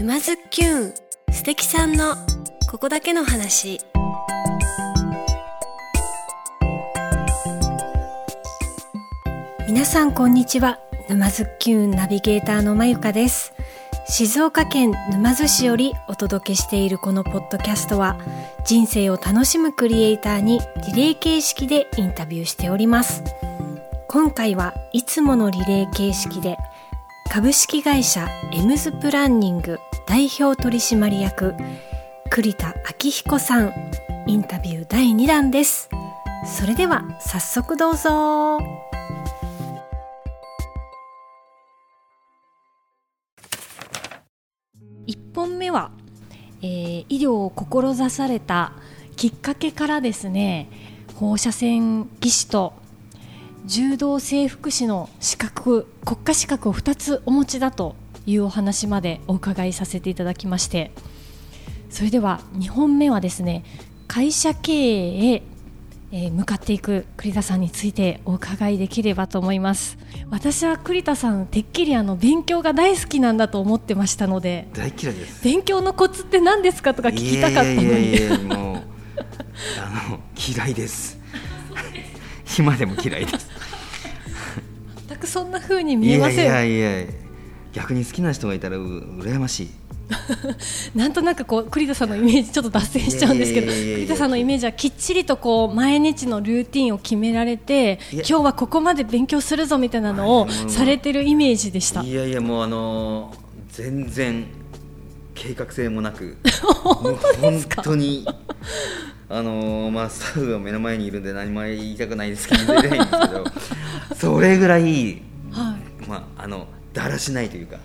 沼津きゅん素敵さんのここだけの話。皆さんこんにちは。沼津きゅんナビゲーターのまゆかです。静岡県沼津市よりお届けしているこのポッドキャストは人生を楽しむクリエイターにリレー形式でインタビューしております。今回はいつものリレー形式で株式会社エムズプランニング代表取締役栗田明彦さんインタビュー第2弾です。それでは早速どうぞ。1本目は、えー、医療を志されたきっかけからですね放射線技師と柔道整復師の資格国家資格を2つお持ちだというお話までお伺いさせていただきまして。それでは2本目はですね会社経営へえー、向かっていく栗田さんについてお伺いできればと思います。私は栗田さんてっきりあの勉強が大好きなんだと思ってましたので。大嫌いです。勉強のコツって何ですかとか聞きたかったのに。いやいやもうあの嫌いです。今 でも嫌いです。全くそんな風に見えません。いやいやいや逆に好きな人がいたらう羨ましい。なんとなくこう栗田さんのイメージちょっと脱線しちゃうんですけど栗田さんのイメージはきっちりとこう毎日のルーティンを決められて今日はここまで勉強するぞみたいなのをされてるイメージでした。いやいやもうあのー、全然計画性もなく 本当にあのー、まあスタッフが目の前にいるんで何も言いたくないですけどそれぐらい、はい、まああのだらしないというか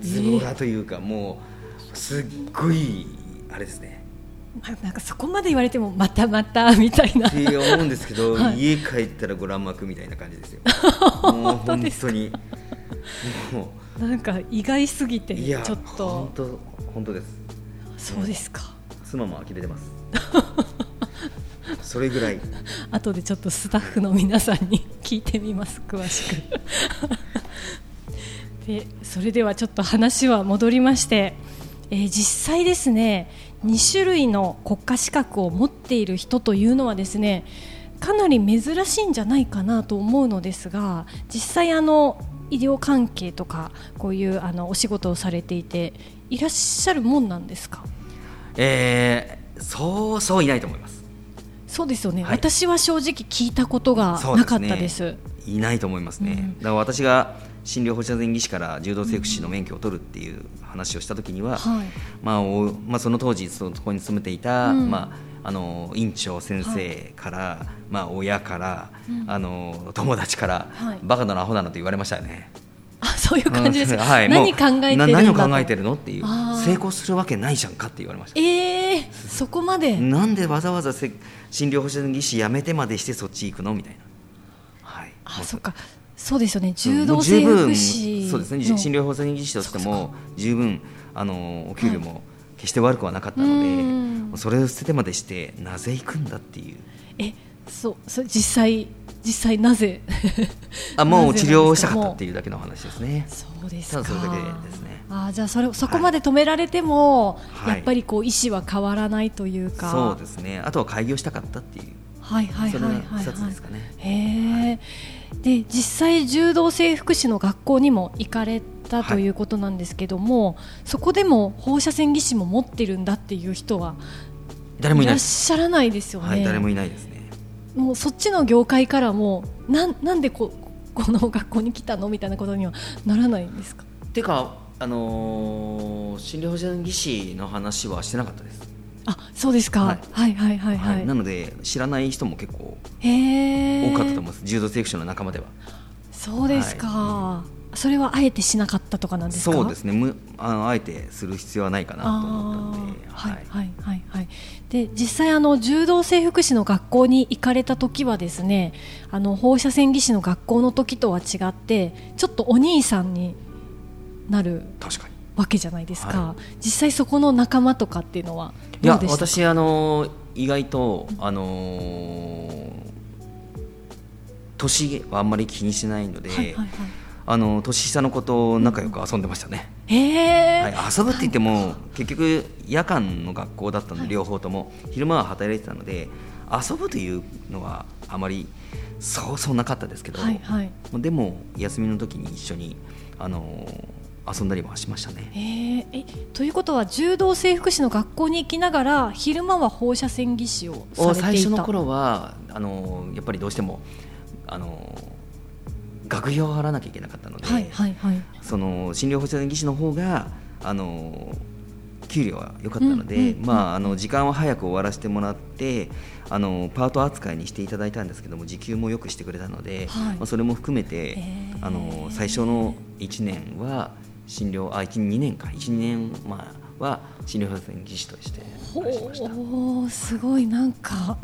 ズボラというか、もうすっごいあれですね。なんかそこまで言われてもまたまたみたいな。って思うんですけど、はい、家帰ったらご覧幕みたいな感じですよ。本当に。もう。なんか意外すぎてちょっと。本当本当です。そうですか、妻も呆れてます。それぐらい。後でちょっとスタッフの皆さんに聞いてみます詳しくでそれではちょっと話は戻りましてえー、実際ですね2種類の国家資格を持っている人というのはですねかなり珍しいんじゃないかなと思うのですが実際あの医療関係とかこういうあのお仕事をされていていらっしゃるもんなんですか、えー、そうそういないと思います。そうですよね、はい、私は正直聞いたことがなかったです、ね、いないと思いますね、うん、だから私が診療放射線技師から柔道整復師の免許を取るっていう話をした時には、はい、まあおまあ、その当時そこに勤めていた、うん、まあ、あの院長先生から、はい、まあ、親から、うん、あの友達から、はい、バカだなアホだなと言われましたよね。あそういう感じです、はい、何考えてる何を考えてるのっていう成功するわけないじゃんかって言われましたええー、そこまで？なんでわざわざ診療放射線技師やめてまでしてそっち行くの？みたいな。はい。あそっかそうですよね。柔道整復師そうですね。診療放射線技師としても十分あのお給料も決して悪くはなかったので、それを捨ててまでしてなぜ行くんだっていう。えそうそ実際実際なぜ？あもう治療したかったっていうだけの話ですね。そうですか。それだけですね。あじゃあそれそこまで止められても、はい、やっぱりこう意思は変わらないというか、そうですね。あとは開業したかったっていう。はいはいはいはい、はい、つですかね。へえ、で実際柔道整復師の学校にも行かれたということなんですけども、はい、そこでも放射線技師も持ってるんだっていう人は誰もいらっしゃらないですよね、はい、誰もいないですね。もうそっちの業界からもなんなんでここの学校に来たのみたいなことにはならないんですか？っていうかあのー、診療放射線技師の話はしてなかったですあそうですか、はい、はいはいはいはい、はい、なので知らない人も結構多かったと思います。柔道整復師の仲間では。そうですか、はい、それはあえてしなかったとかなんですか？そうですね。むあのあえてする必要はないかなと思ったので。はい。はいはいはいで実際あの柔道整復師の学校に行かれた時はですねあの放射線技師の学校の時とは違ってちょっとお兄さんになる確かにわけじゃないですか、はい、実際そこの仲間とかっていうのはいや私あの意外とあの年はあんまり気にしないので、はいはいはい、あの年下の子と仲良く遊んでましたね、えはい、遊ぶって言っても結局夜間の学校だったので両方とも、昼間は働いてたので遊ぶというのはあまりそうそうなかったですけど、はいはい、でも休みの時に一緒にあの遊んだりもしましたね。えー、えということは柔道整復師の学校に行きながら昼間は放射線技師を最初の頃はあのやっぱりどうしてもあの学費を払わなきゃいけなかったので、はいはいはい、その診療放射線技師の方があの給料は良かったので、うんうんうん、まあ、あの時間は早く終わらせてもらってあのパート扱いにしていただいたんですけども時給もよくしてくれたので、はい、まあ、それも含めて、えー、あの最初の1年は診療あ1 2年か。12年まあは診療放射線技師としておすごい。なんか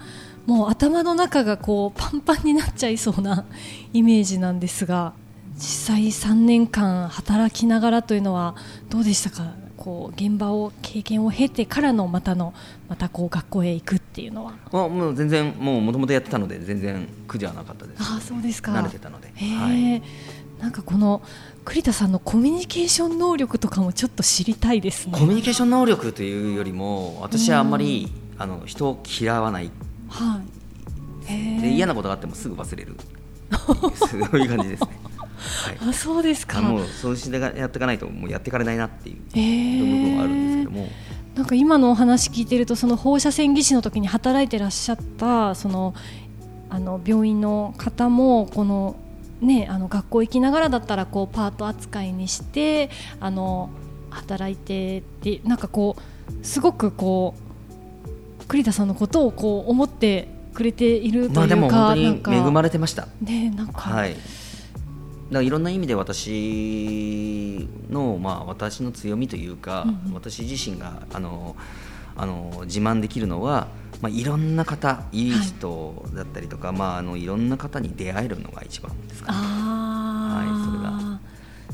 もう頭の中がこうパンパンになっちゃいそうな イメージなんですが実際3年間働きながらというのはどうでしたか？こう現場を経験を経てからのまたのまたこう学校へ行くっていうのは。あもう全然もうもともとやってたので全然苦ではなかったです。あそうですか。慣れてたので、はい、なんかこの栗田さんのコミュニケーション能力とかもちょっと知りたいですね。コミュニケーション能力というよりも私はあんまり、うん、あの人を嫌わない、はい、で嫌なことがあってもすぐ忘れる。そういう感じですね。はい、あそうですか。もうそうしてやっていかないともうやっていかれないなっていう部分はあるんですけども。なんか今のお話聞いてるとその放射線技師の時に働いてらっしゃったそのあの病院の方もこのね、あの学校行きながらだったらこうパート扱いにしてあの働いてってなんかこうすごくこう栗田さんのことをこう思ってくれているというか、まあ、でも本当に恵まれてました。ねなんか、はいだいろんな意味で私の、まあ、私の強みというか、うん、私自身があのあの自慢できるのは、まあ、いろんな方いい人だったりとか、はい。まあ、あのいろんな方に出会えるのが一番ですかね。はい、それが。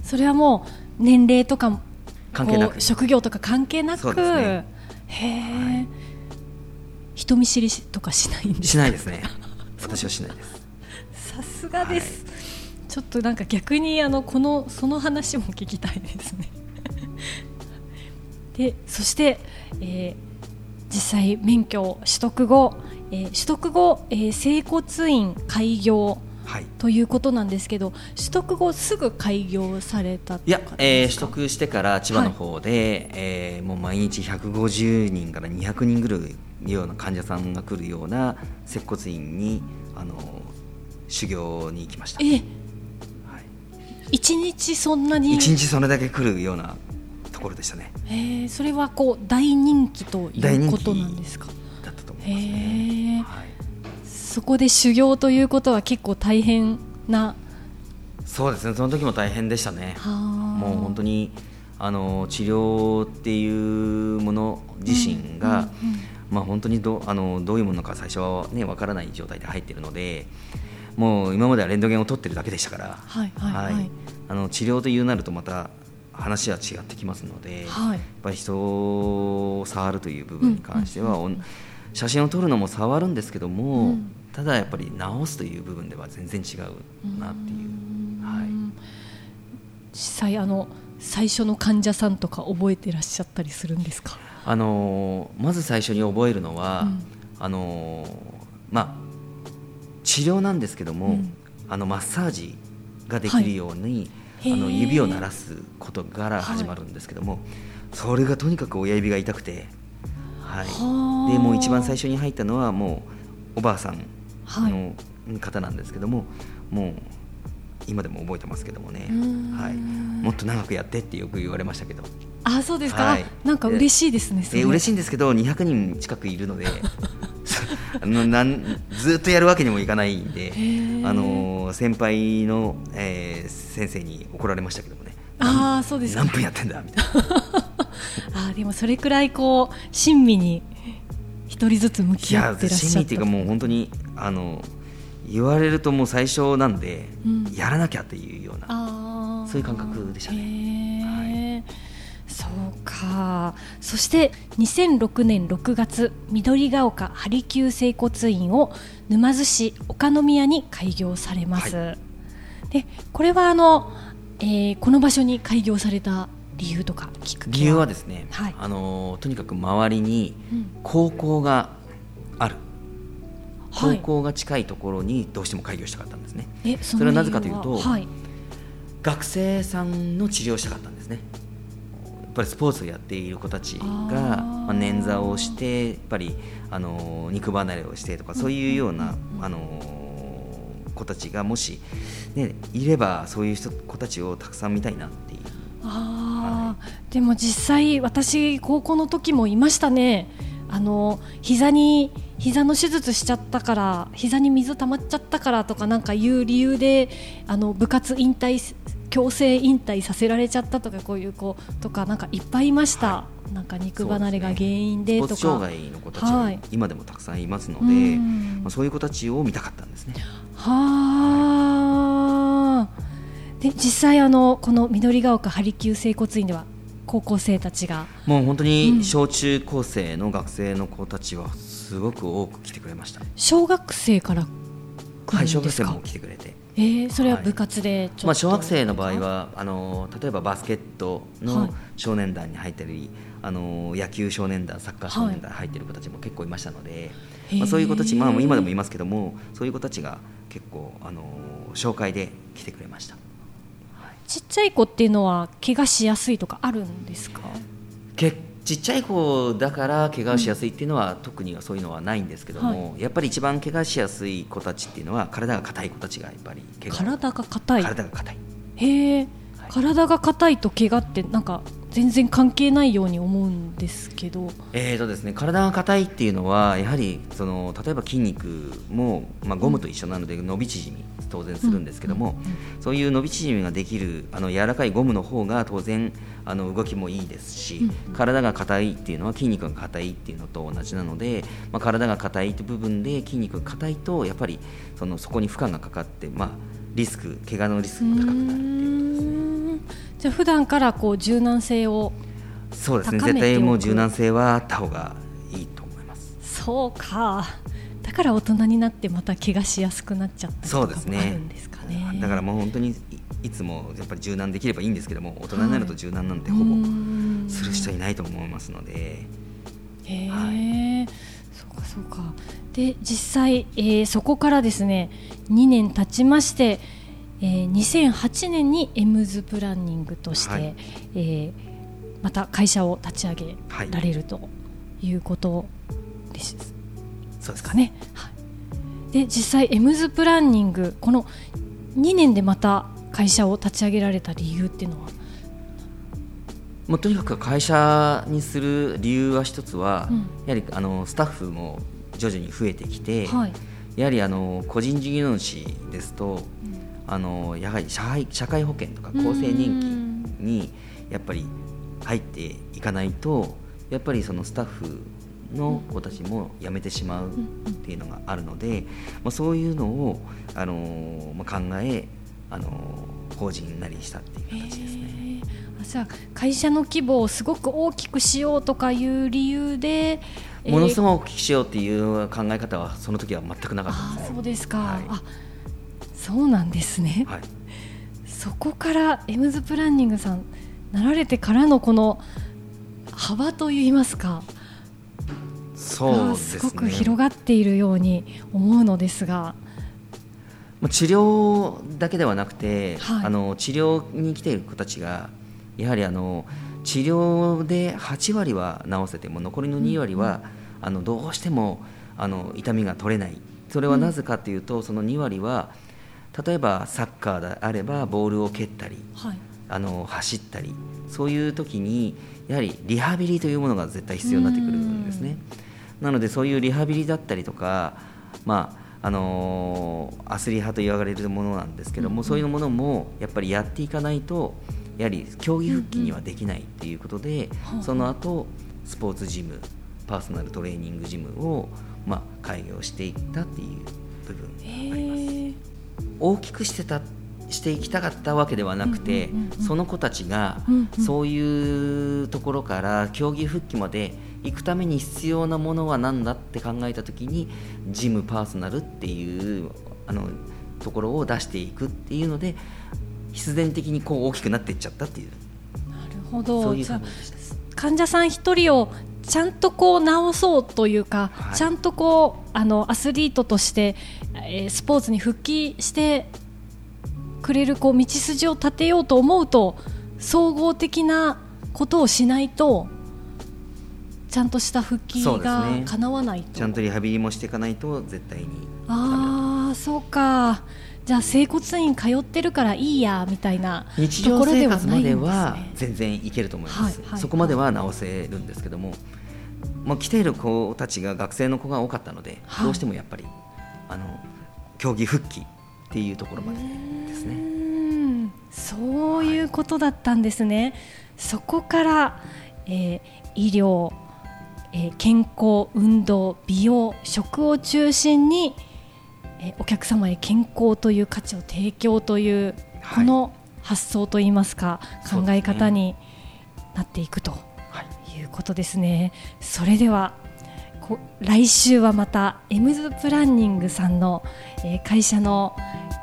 それはもう年齢とか関係なく。職業とか関係なく、ね、へえ、はい、人見知りとかしないんですしないですね。私はしないです。さすがです、はい。ちょっとなんか逆にあのこのその話も聞きたいですね。でそして、えー、実際免許取得後、えー、取得後、えー、整骨院開業ということなんですけど、取得後すぐ開業されたいや、えー、取得してから千葉の方で、はい、えー、もう毎日150人から200人ぐらいような患者さんが来るような接骨院にあの修行に行きました。え一日そんなに？一日それだけ来るようなところでしたね。えそれはこう大人気ということなんですか？だったと思いますね、はい、そこで修行ということは結構大変な？そうですね。その時も大変でしたね。もう本当にあの治療っていうもの自身が、うんうんうん、まあ、本当にどあのどういうものか最初はねわからない状態で入っているのでもう今まではレントゲンを取ってるだけでしたから、はいはいはい、はい、あの治療というなるとまた話は違ってきますので、はい、やっぱり人を触るという部分に関しては、うん写真を撮るのも触るんですけども、うん、ただやっぱり直すという部分では全然違うなっていう。はい、実際あの最初の患者さんとか覚えてらっしゃったりするんですか？あのまず最初に覚えるのは、うん、あのまあ治療なんですけども、うん、あのマッサージができるように、はい、あの指を鳴らすことから始まるんですけども、はい、それがとにかく親指が痛くて、はい、でもう一番最初に入ったのはもうおばあさんの方なんですけども、もう今でも覚えてますけどもね、はい、もっと長くやってってよく言われましたけど。あそうですか、はい、なんか嬉しいですね。えー、嬉しいんですけど200人近くいるので あのなんずっとやるわけにもいかないんで、あの先輩の、えー、先生に怒られましたけどもね。あそうです何分やってんだみたいな。あでもそれくらいこう親身に一人ずつ向き合ってらっしゃ親身っていうかもう本当にあの言われるともう最初なんで、うん、やらなきゃっていうようなそういう感覚でしたね。かそして2006年6月緑が丘ハリキュー整骨院を沼津市岡宮に開業されます、はい、でこれはあのえー、この場所に開業された理由とか理由はですね、はい、あのとにかく周りに高校がある、うん、高校が近いところにどうしても開業したかったんですね、は？い、それはなぜかというと、はい、学生さんの治療したかったんですねぱりスポーツをやっている子たちがまあ、捻挫をしてやっぱりあの肉離れをしてとかそういうような、あの子たちがもし、ね、いればそういう人子たちをたくさん見たいなっていう。あはい、でも実際私高校の時もいましたね。あの膝に膝の手術しちゃったから膝に水溜まっちゃったからとかなんかいう理由であの部活引退強制引退させられちゃったとかこういう子とかなんかいっぱいいました、はい、なんか肉離れが原因でとか、ね、障害の子たちは今でもたくさんいますので、はい、まあ、そういう子たちを見たかったんですね。はあ。で実際あのこの緑が丘ハリキュー整骨院では高校生たちが。もう本当に小中高生の学生の子たちはすごく多く来てくれました、小学生からはい小学生も来てくれてえー、それは部活で、まあ、小学生の場合はあの例えばバスケットの少年団に入ったり、はい、あの野球少年団サッカー少年団に入っている子たちも結構いましたので、はい、まあ、そういう子たち、まあ、今でもいますけどもそういう子たちが結構あの紹介で来てくれました、はい、ちっちゃい子っていうのは怪我しやすいとかあるんですか？結ちっちゃい子だから怪我をしやすいっていうのは、うん、特にはそういうのはないんですけども、はい、やっぱり一番怪我しやすい子たちっていうのは体が硬い子たちがやっぱり体が硬い。体が硬い。へえ、はい、体が硬いと怪我ってなんか全然関係ないように思うんですけど、えーとですね、体が硬いっていうのはやはりその例えば筋肉も、まあ、ゴムと一緒なので伸び縮み当然するんですけども、そういう伸び縮みができるあの柔らかいゴムの方が当然あの動きもいいですし、体が硬いっていうのは筋肉が硬いっていうのと同じなので、まあ、体が硬いって部分で筋肉が硬いとやっぱりそのそこに負荷がかかって、まあ、リスク怪我のリスクが高くなるっていうことですね。じゃあ普段からこう柔軟性をそうですね。絶対もう柔軟性はあった方がいいと思います。そうか。だから大人になってまた怪我しやすくなっちゃったそうですね。だからもう本当にいつもやっぱり柔軟できればいいんですけども大人になると柔軟なんてほぼする人いないと思いますので、へえ、はい、そうかそうか。で実際、えー、そこからですね2年経ちましてえー、2008年にエムズプランニングとして、はい、えー、また会社を立ち上げられるということです、はい、そうですかね。はい、で実際エムズプランニングこの2年でまた会社を立ち上げられた理由っていうのは？もうとにかく会社にする理由は一つは、うん、やはりあのスタッフも徐々に増えてきて、はい、やはりあの個人事業主ですと、うんあのやはり社会社会保険とか厚生年金にやっぱり入っていかないとやっぱりそのスタッフの子たちも辞めてしまうっていうのがあるので、まあ、そういうのを、あのまあ、考え、あの法人なりしたっていう形ですね。じゃあ会社の規模をすごく大きくしようとかいう理由で、ものすごく大きくしようっていう考え方はその時は全くなかったです、ね、そうですか、はい、あそうなんですね、はい、そこからエムズプランニングさんなられてからのこの幅といいますかそう、ね、すごく広がっているように思うのですが。治療だけではなくて、はい、あの治療に来ている子たちがやはりあの治療で8割は治せても残りの2割は、うん、あのどうしてもあの痛みが取れない。それはなぜかというと、うん、その2割は例えばサッカーであればボールを蹴ったり、はい、あの走ったりそういう時にやはりリハビリというものが絶対必要になってくるんですね。なのでそういうリハビリだったりとか、まああのー、アスリートと言われるものなんですけども、うん、そういうものもやっぱりやっていかないとやはり競技復帰にはできないっていうことで、うんうん、その後スポーツジムパーソナルトレーニングジムを、まあ、開業していったっていう部分があります。大きくしてたしていきたかったわけではなくて、その子たちがそういうところから競技復帰まで行くために必要なものは何だって考えた時にジムパーソナルっていうあのところを出していくっていうので必然的にこう大きくなっていっちゃったっていう。なるほど。そういう患者さん一人をちゃんとこう治そうというか、はい、ちゃんとこうあのアスリートとして、えー、スポーツに復帰してくれるこう道筋を立てようと思うと総合的なことをしないとちゃんとした復帰が叶わないと、ね、ちゃんとリハビリもしていかないと絶対に。ああそうか。じゃあ整骨院通ってるからいいやみたいな日常生活までは全然いけると思います、はいはい、そこまでは治せるんですけども、まあ、来ている子たちが学生の子が多かったので、はい、どうしてもやっぱりあの競技復帰っていうところまでですね。そういうことだったんですね、はい、そこから、えー、医療、えー、健康運動美容食を中心にえお客様へ健康という価値を提供という、はい、この発想といいますか考え方になっていくとことですね。それでは来週はまたエムズプランニングさんの、え会社の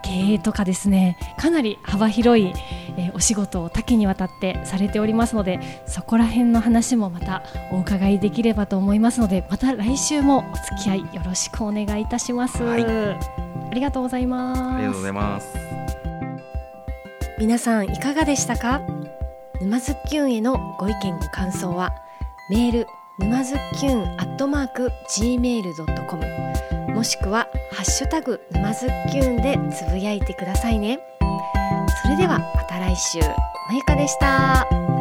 経営とかですねかなり幅広い、えー、お仕事を多岐にわたってされておりますのでそこら辺の話もまたお伺いできればと思いますのでまた来週もお付き合いよろしくお願いいたします、はい、ありがとうございます。ありがとうございます。皆さんいかがでしたか？沼津きゅんへのご意見ご感想はメール沼津きゅんアットマーク gmail.com もしくはハッシュタグ沼津きゅんでつぶやいてくださいね。それではまた来週。まゆかでした。